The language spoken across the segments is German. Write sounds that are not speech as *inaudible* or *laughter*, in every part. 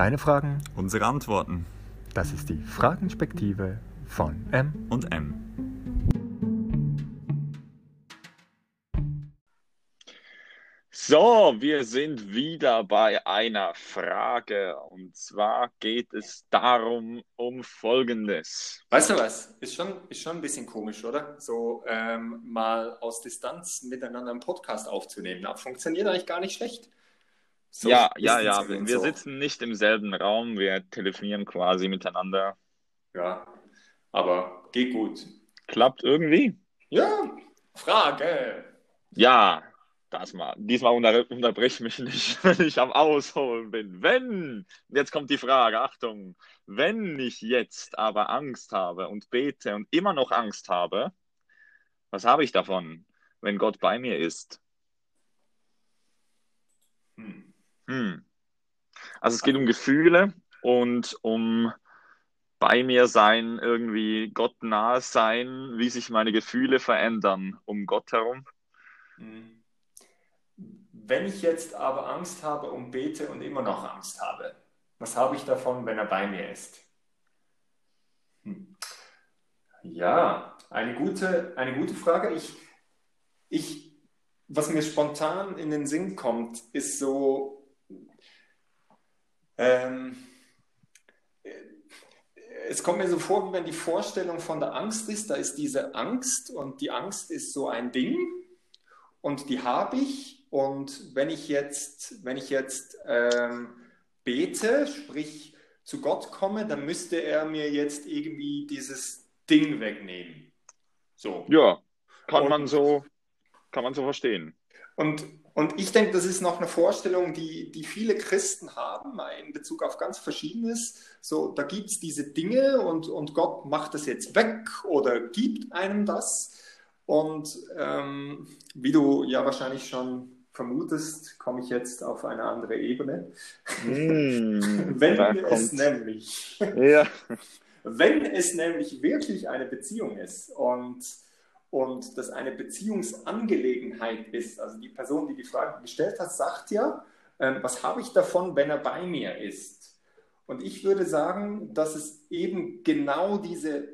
Deine Fragen, Unsere Antworten das ist die Fragenspektive von M. und M. So, wir sind wieder bei einer Frage. Und zwar geht es darum, um Folgendes. Weißt du was? Ist schon, ist schon ein bisschen komisch, oder? So ähm, mal aus Distanz miteinander einen Podcast aufzunehmen. Aber funktioniert eigentlich gar nicht schlecht. So ja, ja, ja, wir so. sitzen nicht im selben Raum, wir telefonieren quasi miteinander. Ja, aber geht gut. Klappt irgendwie? Ja, Frage. Ja, das mal. Diesmal unter unterbrich mich nicht, *laughs* wenn ich am Ausholen bin. Wenn, jetzt kommt die Frage, Achtung, wenn ich jetzt aber Angst habe und bete und immer noch Angst habe, was habe ich davon, wenn Gott bei mir ist? Hm. Hm. Also es geht um Gefühle und um bei mir sein, irgendwie Gott nahe sein, wie sich meine Gefühle verändern um Gott herum. Hm. Wenn ich jetzt aber Angst habe und bete und immer noch Angst habe, was habe ich davon, wenn er bei mir ist? Hm. Ja, eine gute, eine gute Frage. Ich, ich, was mir spontan in den Sinn kommt, ist so, ähm, äh, es kommt mir so vor, wie wenn die Vorstellung von der Angst ist, da ist diese Angst und die Angst ist so ein Ding und die habe ich und wenn ich jetzt, wenn ich jetzt ähm, bete, sprich zu Gott komme, dann müsste er mir jetzt irgendwie dieses Ding wegnehmen. So. Ja, kann Und- man so, kann man so verstehen. Und, und ich denke, das ist noch eine Vorstellung, die, die viele Christen haben in Bezug auf ganz Verschiedenes. So, da gibt es diese Dinge und, und Gott macht das jetzt weg oder gibt einem das. Und ähm, wie du ja wahrscheinlich schon vermutest, komme ich jetzt auf eine andere Ebene. Hm, *laughs* Wenn es nämlich ja, *laughs* Wenn es nämlich wirklich eine Beziehung ist und, und das eine Beziehungsangelegenheit ist, also die Person, die die Frage gestellt hat, sagt ja, ähm, was habe ich davon, wenn er bei mir ist? Und ich würde sagen, dass es eben genau diese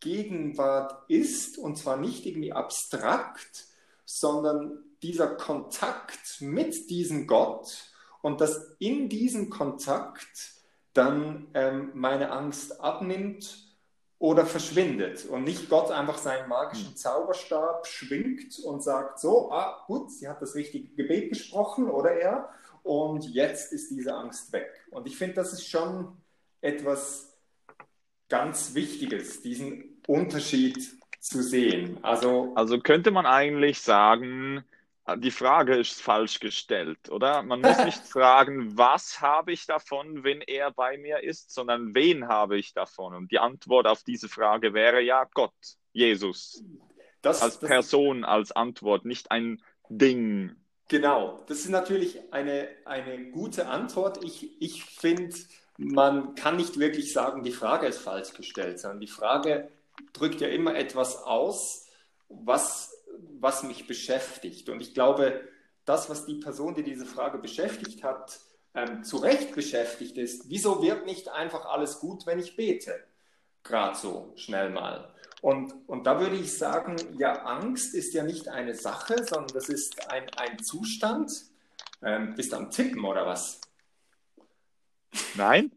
Gegenwart ist, und zwar nicht irgendwie abstrakt, sondern dieser Kontakt mit diesem Gott und dass in diesem Kontakt dann ähm, meine Angst abnimmt oder verschwindet und nicht Gott einfach seinen magischen Zauberstab schwingt und sagt so, ah gut, sie hat das richtige Gebet gesprochen oder er und jetzt ist diese Angst weg. Und ich finde, das ist schon etwas ganz Wichtiges, diesen Unterschied zu sehen. Also also könnte man eigentlich sagen, die Frage ist falsch gestellt, oder? Man muss *laughs* nicht fragen, was habe ich davon, wenn er bei mir ist, sondern wen habe ich davon? Und die Antwort auf diese Frage wäre ja Gott, Jesus, das, als das, Person, als Antwort, nicht ein Ding. Genau, das ist natürlich eine, eine gute Antwort. Ich, ich finde, man kann nicht wirklich sagen, die Frage ist falsch gestellt, sondern die Frage drückt ja immer etwas aus, was, was mich beschäftigt. Und ich glaube, das, was die Person, die diese Frage beschäftigt hat, ähm, zu Recht beschäftigt ist, wieso wird nicht einfach alles gut, wenn ich bete? Gerade so schnell mal. Und, und da würde ich sagen, ja, Angst ist ja nicht eine Sache, sondern das ist ein, ein Zustand. Ähm, bist du am Tippen oder was? Nein?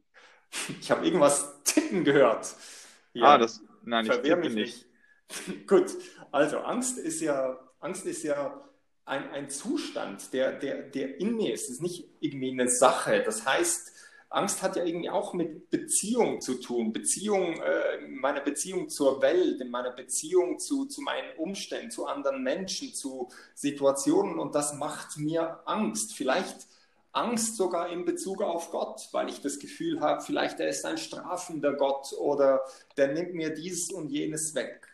Ich habe irgendwas tippen gehört. Ah, das, nein, ich tippe mich nicht. nicht. *laughs* Gut, also Angst ist ja, Angst ist ja ein, ein Zustand, der, der, der in mir ist. Es ist nicht irgendwie eine Sache. Das heißt, Angst hat ja irgendwie auch mit Beziehung zu tun. Beziehung, äh, meiner Beziehung zur Welt, in meiner Beziehung zu, zu meinen Umständen, zu anderen Menschen, zu Situationen. Und das macht mir Angst. Vielleicht Angst sogar in Bezug auf Gott, weil ich das Gefühl habe, vielleicht er ist ein strafender Gott oder der nimmt mir dies und jenes weg.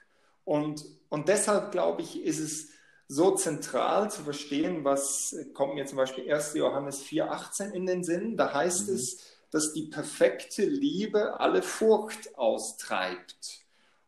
Und, und deshalb glaube ich, ist es so zentral zu verstehen, was kommt mir zum Beispiel 1. Johannes 4,18 in den Sinn. Da heißt Mhm. es, dass die perfekte Liebe alle Furcht austreibt.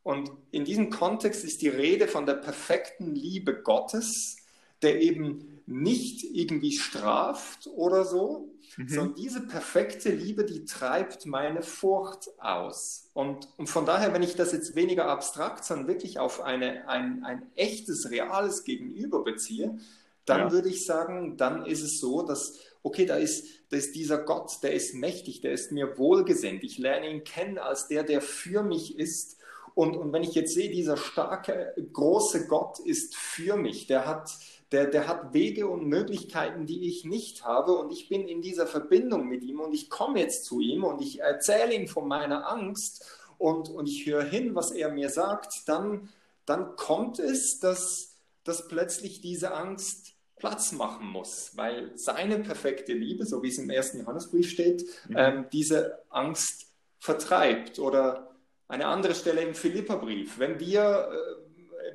Und in diesem Kontext ist die Rede von der perfekten Liebe Gottes, der eben nicht irgendwie straft oder so, mhm. sondern diese perfekte Liebe, die treibt meine Furcht aus. Und, und von daher, wenn ich das jetzt weniger abstrakt, sondern wirklich auf eine, ein, ein echtes, reales Gegenüber beziehe, dann ja. würde ich sagen, dann ist es so, dass, okay, da ist, da ist dieser Gott, der ist mächtig, der ist mir wohlgesinnt. Ich lerne ihn kennen als der, der für mich ist. Und, und wenn ich jetzt sehe, dieser starke, große Gott ist für mich, der hat, der, der hat Wege und Möglichkeiten, die ich nicht habe. Und ich bin in dieser Verbindung mit ihm und ich komme jetzt zu ihm und ich erzähle ihm von meiner Angst und, und ich höre hin, was er mir sagt, dann, dann kommt es, dass, dass plötzlich diese Angst Platz machen muss, weil seine perfekte Liebe, so wie es im ersten Johannesbrief steht, mhm. ähm, diese Angst vertreibt. Oder eine andere Stelle im Philipperbrief, wenn wir, äh,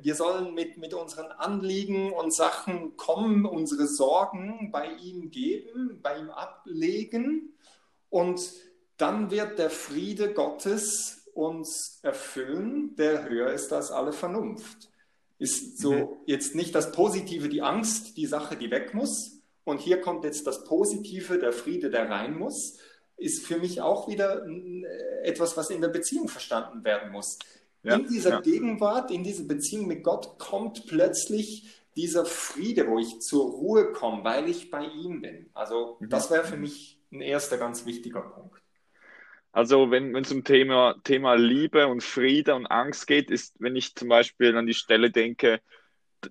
wir sollen mit, mit unseren Anliegen und Sachen kommen, unsere Sorgen bei ihm geben, bei ihm ablegen und dann wird der Friede Gottes uns erfüllen, der höher ist als alle Vernunft ist so mhm. jetzt nicht das Positive, die Angst, die Sache, die weg muss. Und hier kommt jetzt das Positive, der Friede, der rein muss, ist für mich auch wieder etwas, was in der Beziehung verstanden werden muss. Ja, in dieser ja. Gegenwart, in dieser Beziehung mit Gott kommt plötzlich dieser Friede, wo ich zur Ruhe komme, weil ich bei ihm bin. Also mhm. das wäre für mich ein erster ganz wichtiger Punkt. Also wenn es um Thema, Thema Liebe und Friede und Angst geht, ist, wenn ich zum Beispiel an die Stelle denke,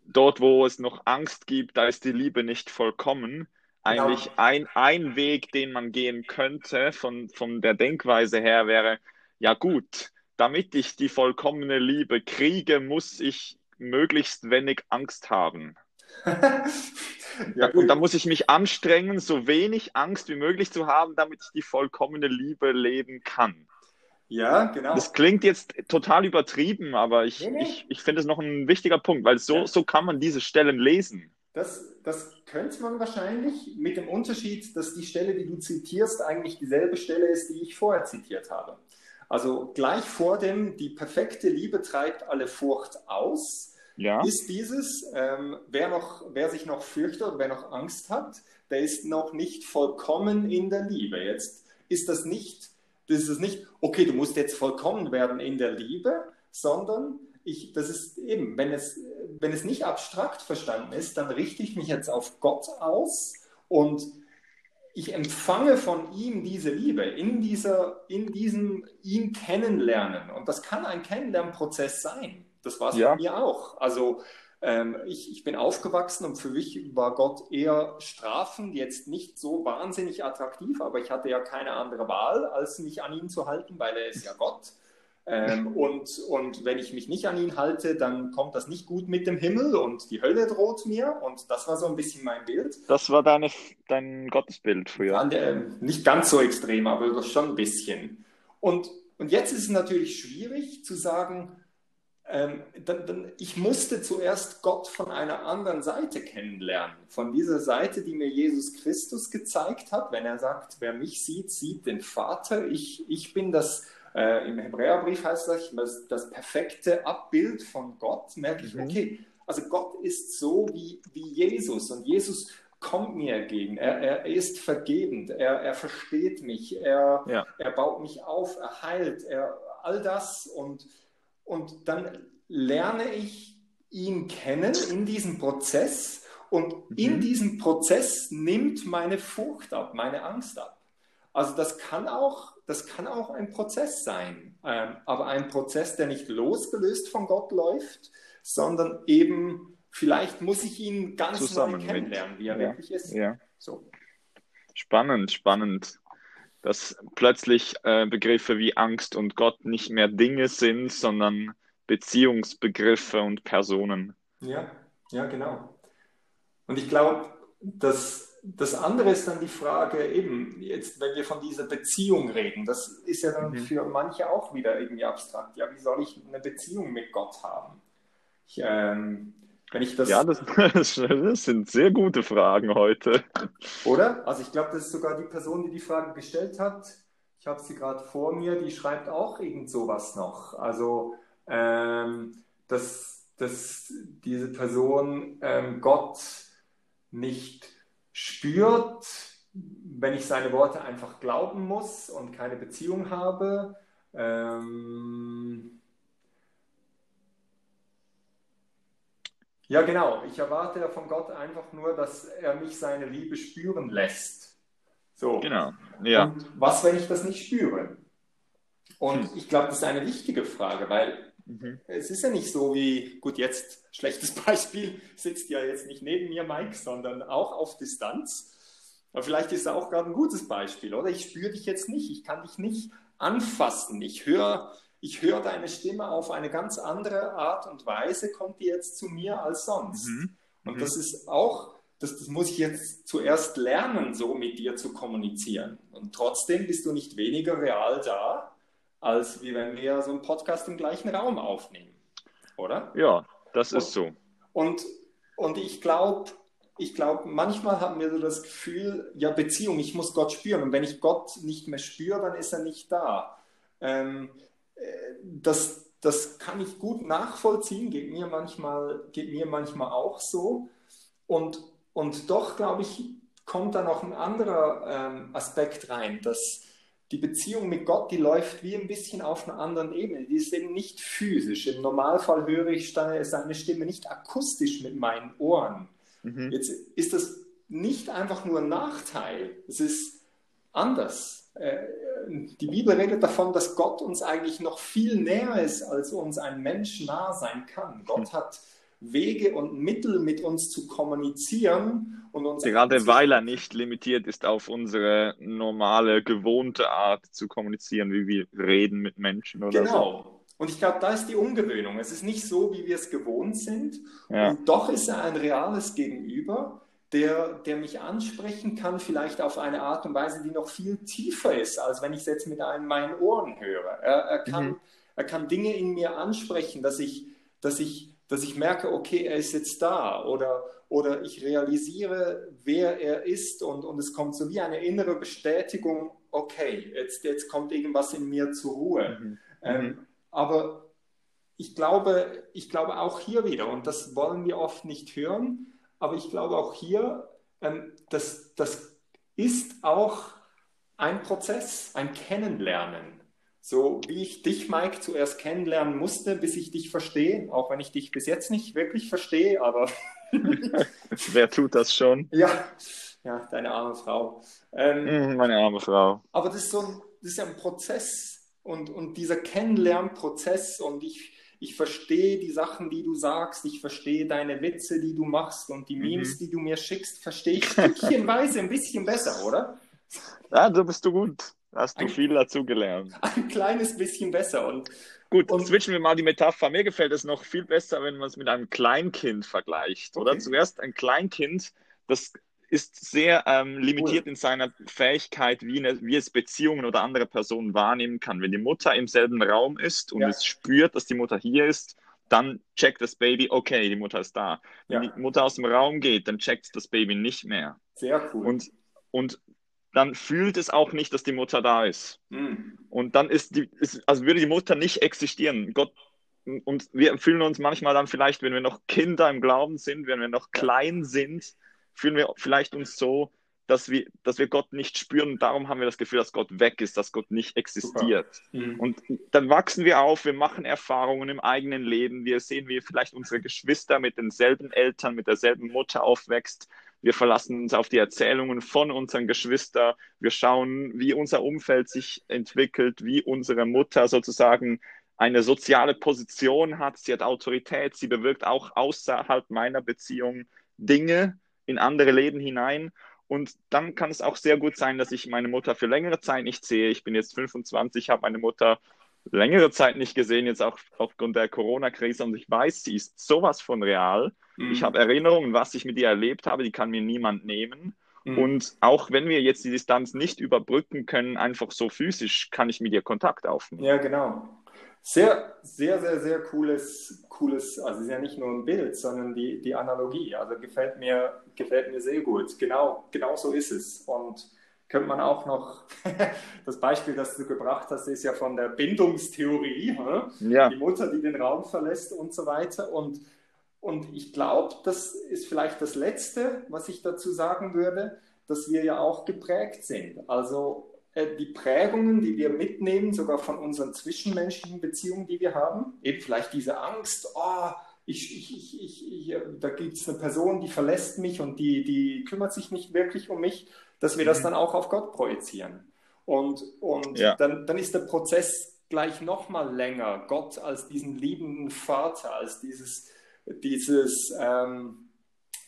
dort, wo es noch Angst gibt, da ist die Liebe nicht vollkommen. Eigentlich ja. ein, ein Weg, den man gehen könnte von, von der Denkweise her, wäre, ja gut, damit ich die vollkommene Liebe kriege, muss ich möglichst wenig Angst haben. *laughs* ja, und da muss ich mich anstrengen, so wenig Angst wie möglich zu haben, damit ich die vollkommene Liebe leben kann. Ja, genau. Das klingt jetzt total übertrieben, aber ich, nee, nee. ich, ich finde es noch ein wichtiger Punkt, weil so, ja. so kann man diese Stellen lesen. Das, das könnte man wahrscheinlich mit dem Unterschied, dass die Stelle, die du zitierst, eigentlich dieselbe Stelle ist, die ich vorher zitiert habe. Also gleich vor dem, die perfekte Liebe treibt alle Furcht aus, ja. ist dieses, ähm, wer, noch, wer sich noch fürchtet, wer noch Angst hat, der ist noch nicht vollkommen in der Liebe. Jetzt ist das nicht, das ist nicht, okay, du musst jetzt vollkommen werden in der Liebe, sondern ich, das ist eben, wenn es, wenn es nicht abstrakt verstanden ist, dann richte ich mich jetzt auf Gott aus und ich empfange von ihm diese Liebe in, dieser, in diesem ihn kennenlernen. Und das kann ein Kennenlernprozess sein. Das war es ja. bei mir auch. Also ähm, ich, ich bin aufgewachsen und für mich war Gott eher strafend, jetzt nicht so wahnsinnig attraktiv, aber ich hatte ja keine andere Wahl, als mich an ihn zu halten, weil er ist ja Gott. Ähm, und, und wenn ich mich nicht an ihn halte, dann kommt das nicht gut mit dem Himmel und die Hölle droht mir. Und das war so ein bisschen mein Bild. Das war deine, dein Gottesbild früher. Der, nicht ganz so extrem, aber schon ein bisschen. Und, und jetzt ist es natürlich schwierig zu sagen, ähm, dann, dann, ich musste zuerst Gott von einer anderen Seite kennenlernen. Von dieser Seite, die mir Jesus Christus gezeigt hat, wenn er sagt, wer mich sieht, sieht den Vater. Ich, ich bin das, äh, im Hebräerbrief heißt das, das, das, perfekte Abbild von Gott, merke ich, mhm. okay, also Gott ist so wie, wie Jesus und Jesus kommt mir entgegen. Er, er ist vergebend, er, er versteht mich, er, ja. er baut mich auf, er heilt, er, all das und und dann lerne ich ihn kennen in diesem Prozess und mhm. in diesem Prozess nimmt meine Furcht ab, meine Angst ab. Also das kann auch, das kann auch ein Prozess sein, ähm, aber ein Prozess, der nicht losgelöst von Gott läuft, sondern eben vielleicht muss ich ihn ganz Zusammen neu kennenlernen, mit. wie er ja. wirklich ist. Ja. So. Spannend, spannend dass plötzlich äh, Begriffe wie Angst und Gott nicht mehr Dinge sind, sondern Beziehungsbegriffe und Personen. Ja, ja, genau. Und ich glaube, dass das andere ist dann die Frage, eben, jetzt, wenn wir von dieser Beziehung reden, das ist ja dann mhm. für manche auch wieder irgendwie abstrakt. Ja, wie soll ich eine Beziehung mit Gott haben? Ich, ähm, wenn ich das, ja, das, *laughs* das, sind sehr gute Fragen heute. Oder? Also ich glaube, das ist sogar die Person, die die Frage gestellt hat. Ich habe sie gerade vor mir, die schreibt auch irgend sowas noch. Also, ähm, dass, dass diese Person ähm, Gott nicht spürt, wenn ich seine Worte einfach glauben muss und keine Beziehung habe. Ähm ja, genau. Ich erwarte von Gott einfach nur, dass er mich seine Liebe spüren lässt. So. Genau. Ja. Und was, wenn ich das nicht spüre? Und hm. ich glaube, das ist eine wichtige Frage, weil mhm. es ist ja nicht so wie, gut, jetzt schlechtes *laughs* Beispiel, sitzt ja jetzt nicht neben mir Mike, sondern auch auf Distanz. Aber vielleicht ist er auch gerade ein gutes Beispiel, oder? Ich spüre dich jetzt nicht, ich kann dich nicht anfassen. Ich höre ich höre deine Stimme auf eine ganz andere Art und Weise, kommt die jetzt zu mir als sonst. Mhm. Und mhm. das ist auch, das, das muss ich jetzt zuerst lernen, so mit dir zu kommunizieren. Und trotzdem bist du nicht weniger real da, als wie wenn wir so einen Podcast im gleichen Raum aufnehmen. Oder? Ja, das und, ist so. Und, und ich glaube, ich glaube, manchmal haben wir so das Gefühl, ja, Beziehung, ich muss Gott spüren. Und wenn ich Gott nicht mehr spüre, dann ist er nicht da. Ähm, äh, das, das kann ich gut nachvollziehen, geht mir manchmal, geht mir manchmal auch so. Und, und doch, glaube ich, kommt da noch ein anderer ähm, Aspekt rein, dass die Beziehung mit Gott, die läuft wie ein bisschen auf einer anderen Ebene. Die ist eben nicht physisch. Im Normalfall höre ich seine Stimme nicht akustisch mit meinen Ohren. Mhm. Jetzt ist das nicht einfach nur ein Nachteil, es ist anders. Äh, die Bibel redet davon, dass Gott uns eigentlich noch viel näher ist, als uns ein Mensch nah sein kann. Gott mhm. hat Wege und Mittel mit uns zu kommunizieren und uns. Gerade weil er nicht limitiert ist auf unsere normale, gewohnte Art zu kommunizieren, wie wir reden mit Menschen oder genau. so. Genau. Und ich glaube, da ist die Umgewöhnung. Es ist nicht so, wie wir es gewohnt sind. Ja. Und doch ist er ein reales Gegenüber, der, der mich ansprechen kann, vielleicht auf eine Art und Weise, die noch viel tiefer ist, als wenn ich es jetzt mit einem meinen Ohren höre. Er, er, kann, mhm. er kann Dinge in mir ansprechen, dass ich, dass ich dass ich merke, okay, er ist jetzt da oder, oder ich realisiere, wer er ist und, und es kommt so wie eine innere Bestätigung, okay, jetzt, jetzt kommt irgendwas in mir zur Ruhe. Mhm. Ähm, mhm. aber ich glaube, ich glaube auch hier wieder, und das wollen wir oft nicht hören, aber ich glaube auch hier, ähm, dass das ist auch ein Prozess, ein Kennenlernen. So wie ich dich, Mike, zuerst kennenlernen musste, bis ich dich verstehe, auch wenn ich dich bis jetzt nicht wirklich verstehe, aber. *laughs* Wer tut das schon? Ja, ja deine arme Frau. Ähm, Meine arme Frau. Aber das ist, so ein, das ist ja ein Prozess und, und dieser Kennenlernprozess und ich, ich verstehe die Sachen, die du sagst, ich verstehe deine Witze, die du machst und die Memes, mhm. die du mir schickst, verstehe ich stückchenweise ein bisschen besser, oder? Ja, du bist du gut. Hast du ein, viel dazu gelernt. *laughs* Ein kleines bisschen besser. Und, Gut, und, switchen wir mal die Metapher. Mir gefällt es noch viel besser, wenn man es mit einem Kleinkind vergleicht. Okay. Oder zuerst ein Kleinkind, das ist sehr ähm, limitiert cool. in seiner Fähigkeit, wie, eine, wie, es Beziehungen oder andere Personen wahrnehmen kann. Wenn die Mutter im selben Raum ist und ja. es spürt, dass die Mutter hier ist, dann checkt das Baby, okay, die Mutter ist da. Wenn ja. die Mutter aus dem Raum geht, dann checkt das Baby nicht mehr. Sehr cool. Und, und dann fühlt es auch nicht, dass die Mutter da ist. Mhm. Und dann ist die, ist, also würde die Mutter nicht existieren. Gott, und wir fühlen uns manchmal dann vielleicht, wenn wir noch Kinder im Glauben sind, wenn wir noch klein sind, fühlen wir vielleicht uns so, dass wir, dass wir Gott nicht spüren. Darum haben wir das Gefühl, dass Gott weg ist, dass Gott nicht existiert. Mhm. Und dann wachsen wir auf, wir machen Erfahrungen im eigenen Leben. Wir sehen, wie vielleicht unsere Geschwister mit denselben Eltern, mit derselben Mutter aufwächst. Wir verlassen uns auf die Erzählungen von unseren Geschwistern. Wir schauen, wie unser Umfeld sich entwickelt, wie unsere Mutter sozusagen eine soziale Position hat. Sie hat Autorität. Sie bewirkt auch außerhalb meiner Beziehung Dinge in andere Leben hinein. Und dann kann es auch sehr gut sein, dass ich meine Mutter für längere Zeit nicht sehe. Ich bin jetzt 25, habe meine Mutter längere Zeit nicht gesehen, jetzt auch aufgrund der Corona-Krise. Und ich weiß, sie ist sowas von real. Mhm. Ich habe Erinnerungen, was ich mit ihr erlebt habe, die kann mir niemand nehmen. Mhm. Und auch wenn wir jetzt die Distanz nicht überbrücken können, einfach so physisch, kann ich mit ihr Kontakt aufnehmen. Ja, genau. Sehr, sehr, sehr, sehr cooles, cooles, also es ist ja nicht nur ein Bild, sondern die, die Analogie. Also gefällt mir, gefällt mir sehr gut. Genau, genau so ist es. Und könnte man auch noch, *laughs* das Beispiel, das du gebracht hast, ist ja von der Bindungstheorie, ja. die Mutter, die den Raum verlässt und so weiter. Und, und ich glaube, das ist vielleicht das Letzte, was ich dazu sagen würde, dass wir ja auch geprägt sind. Also äh, die Prägungen, die wir mitnehmen, sogar von unseren zwischenmenschlichen Beziehungen, die wir haben, eben vielleicht diese Angst, oh, ich, ich, ich, da gibt es eine Person, die verlässt mich und die, die kümmert sich nicht wirklich um mich, dass wir das mhm. dann auch auf Gott projizieren. Und, und ja. dann, dann ist der Prozess gleich nochmal länger, Gott als diesen liebenden Vater, als dieses, dieses ähm,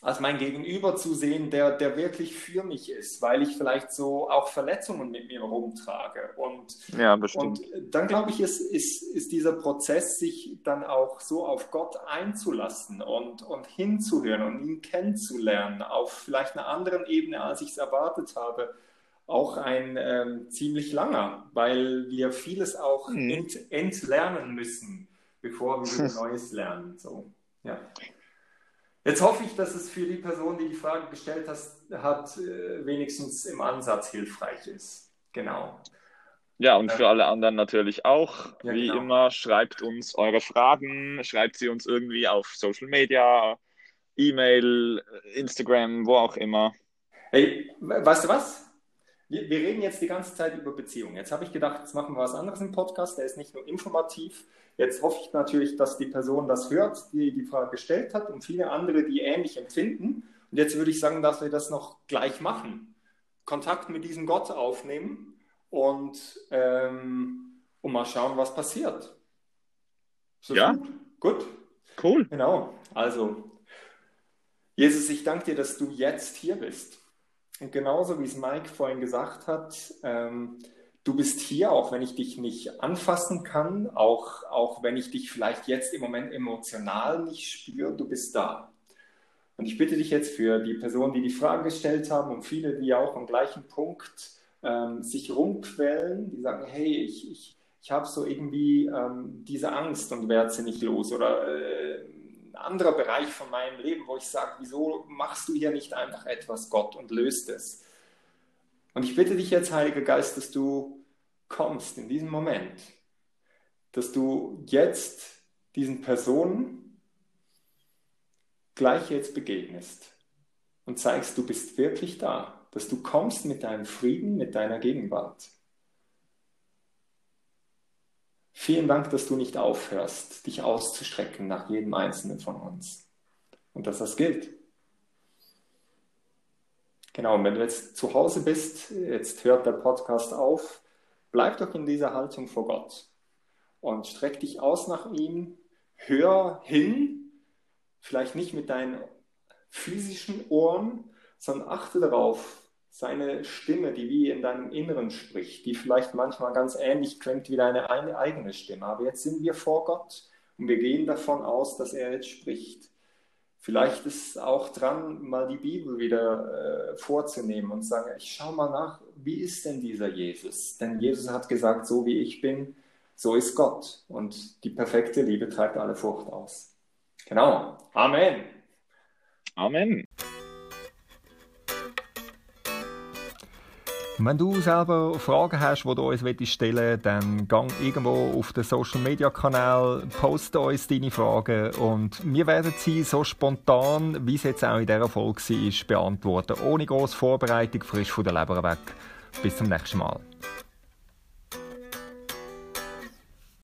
als mein Gegenüber zu sehen, der, der wirklich für mich ist, weil ich vielleicht so auch Verletzungen mit mir rumtrage. Und, ja, bestimmt. und dann glaube ich, ist, ist, ist dieser Prozess, sich dann auch so auf Gott einzulassen und, und hinzuhören und ihn kennenzulernen, auf vielleicht einer anderen Ebene, als ich es erwartet habe, auch ein ähm, ziemlich langer, weil wir vieles auch mhm. ent, entlernen müssen, bevor wir Neues lernen. So, ja. Jetzt hoffe ich, dass es für die Person, die die Frage gestellt hat, äh, wenigstens im Ansatz hilfreich ist. Genau. Ja, und für alle anderen natürlich auch. Ja, Wie genau. immer, schreibt uns eure Fragen, schreibt sie uns irgendwie auf Social Media, E-Mail, Instagram, wo auch immer. Hey, weißt du was? Wir, wir, reden jetzt die ganze Zeit über Beziehungen. Jetzt habe ich gedacht, jetzt machen wir was anderes im Podcast. Der ist nicht nur informativ, Jetzt hoffe ich natürlich, dass die Person das hört, die die Frage gestellt hat und viele andere, die ähnlich empfinden. Und jetzt würde ich sagen, dass wir das noch gleich machen. Kontakt mit diesem Gott aufnehmen und, ähm, und mal schauen, was passiert. So ja. Gut? Cool. Genau. Also, Jesus, ich danke dir, dass du jetzt hier bist. Und genauso wie es Mike vorhin gesagt hat, ähm, du bist hier, auch wenn ich dich nicht anfassen kann, auch, auch wenn ich dich vielleicht jetzt im Moment emotional nicht spüre, du bist da. Und ich bitte dich jetzt für die Personen, die die Frage gestellt haben und viele, die auch am gleichen Punkt ähm, sich rumquellen, die sagen, hey, ich, ich, ich habe so irgendwie ähm, diese Angst und werde sie nicht los oder äh, ein anderer Bereich von meinem Leben, wo ich sage, wieso machst du hier nicht einfach etwas, Gott, und löst es? Und ich bitte dich jetzt, Heiliger Geist, dass du kommst in diesem Moment, dass du jetzt diesen Personen gleich jetzt begegnest und zeigst, du bist wirklich da, dass du kommst mit deinem Frieden, mit deiner Gegenwart. Vielen Dank, dass du nicht aufhörst, dich auszustrecken nach jedem einzelnen von uns und dass das gilt. Genau, und wenn du jetzt zu Hause bist, jetzt hört der Podcast auf, bleib doch in dieser Haltung vor Gott und streck dich aus nach ihm, hör hin, vielleicht nicht mit deinen physischen Ohren, sondern achte darauf, seine Stimme, die wie in deinem Inneren spricht, die vielleicht manchmal ganz ähnlich klingt wie deine eigene Stimme. Aber jetzt sind wir vor Gott und wir gehen davon aus, dass er jetzt spricht. Vielleicht ist auch dran, mal die Bibel wieder äh, vorzunehmen und sagen, ich schau mal nach, wie ist denn dieser Jesus? Denn Jesus hat gesagt, so wie ich bin, so ist Gott. Und die perfekte Liebe treibt alle Furcht aus. Genau. Amen. Amen. Wenn du selber Fragen hast, die du uns stellen willst, dann gang irgendwo auf den Social Media Kanal, poste uns deine Fragen und wir werden sie so spontan, wie es jetzt auch in dieser Folge war, beantworten. Ohne grosse Vorbereitung, frisch von der Leber weg. Bis zum nächsten Mal.